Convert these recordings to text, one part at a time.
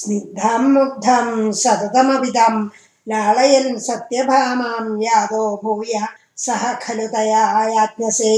स्निग्धम् सततमभिधम् सत्यभाया यात्मसे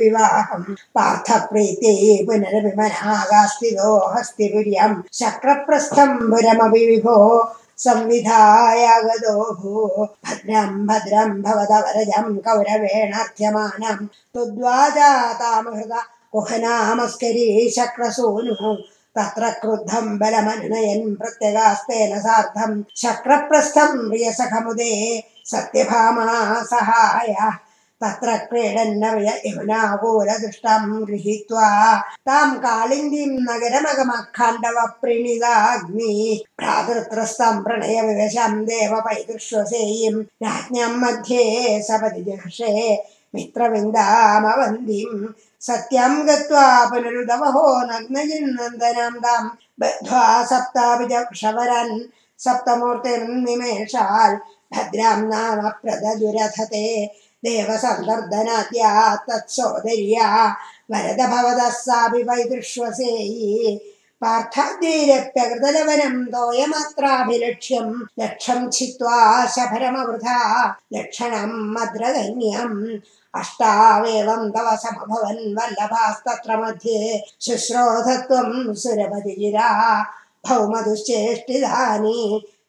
विवाहम् पार्थप्रीति पुनर्विमनहागास्तिदो हस्तिभिर्यम् शक्रप्रस्थं बुरमभिधायागदो भो भद्रं भद्रं भवदवरजं कौरवेणाध्यमानम् त्वद्वाजातामहृद कुहनामस्करी शक्रसूनुः तत्र क्रुद्धं बलमनयन् प्रत्यगास्तेन सार्धं शक्रप्रस्थं शक्रप्रस्थम्खमुदे सत्यभामा सहाय। तत्र क्रीडन् कोलदुष्टम् गृहीत्वा तां कालिन्दीं नगरमगमखाण्डव भ्रातृत्रस्तं प्रणयविवशं प्रणयविवशम् राज्ञां मध्ये सपदि जहर्षे मित्रविन्दामवन्दीं सत्यं गत्वा पुनरुदवहो नग्नचिन्नन्दनां दां बद्ध्वा सप्ताभिजवरन् सप्तमूर्तिर्निमेषाल् भद्रां नाम प्रददुरथते देवसन्दर्दनाद्या तत्सोदर्या वरद भवदः साभि वैदृष्वसेयी पार्थाधीरप्यकृदलवनम्भिलक्ष्यम् लक्षम् छित्त्वा शभरमवृधा लक्षणम् मद्रगण्यम् अष्टावेवम् तव समभवन् वल्लभास्तत्र मध्ये शुश्रोधत्वम् सुरपतिजिरा भौमधुश्चेष्टिधानि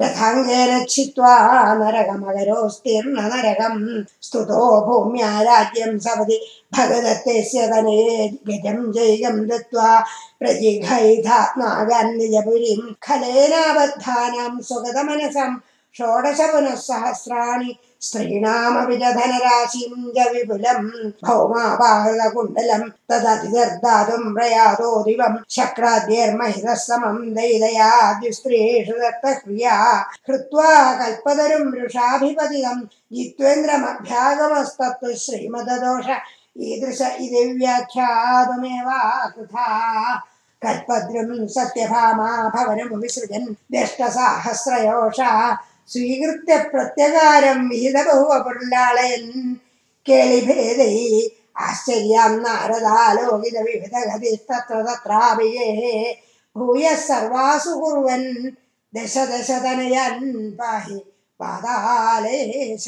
रथाङ्गे रक्षित्वा नरकमगरोऽस्तीर्ण नरकम् स्तुतो भूम्या राज्यं सपदि भगदत्तस्य धनेन गजम् जैगम् दत्त्वा प्रजिघैधात्मा गान्निजपुरीम् खलेनाबद्धानां सुगतमनसम् षोडशपुनःसहस्राणि स्त्रीणामपि ज च विपुलम् भौमा बाहलकुण्डलम् प्रयातो दिवम् शक्राद्यैर्म हिनः समम् दयि दयाद्युस्त्रीषु दत्त ह्रिया कल्पतरुम् ऋषाभिपतितम् जित्वेन्द्रमभ्यागमस्तत्तु श्रीमददोष ईदृश इति व्याख्यातुमेवा कृथा कल्पद्रुम् सत्यभामा भवनमु विसृजन् व्यष्टसाहस्रयोषा സ്വീകൃത്യ പ്രത്യകാരം വിഹിത ബഹുവപുരുളാളയൻ കേളിഭേദൈ ആശ്ചര്യം നാരദാലോകിത വിവിധഗതി തത്ര തത്രാഭിയേ ഭൂയ സർവാസു കുറുവൻ ദശ പാഹി പാതാലേശ.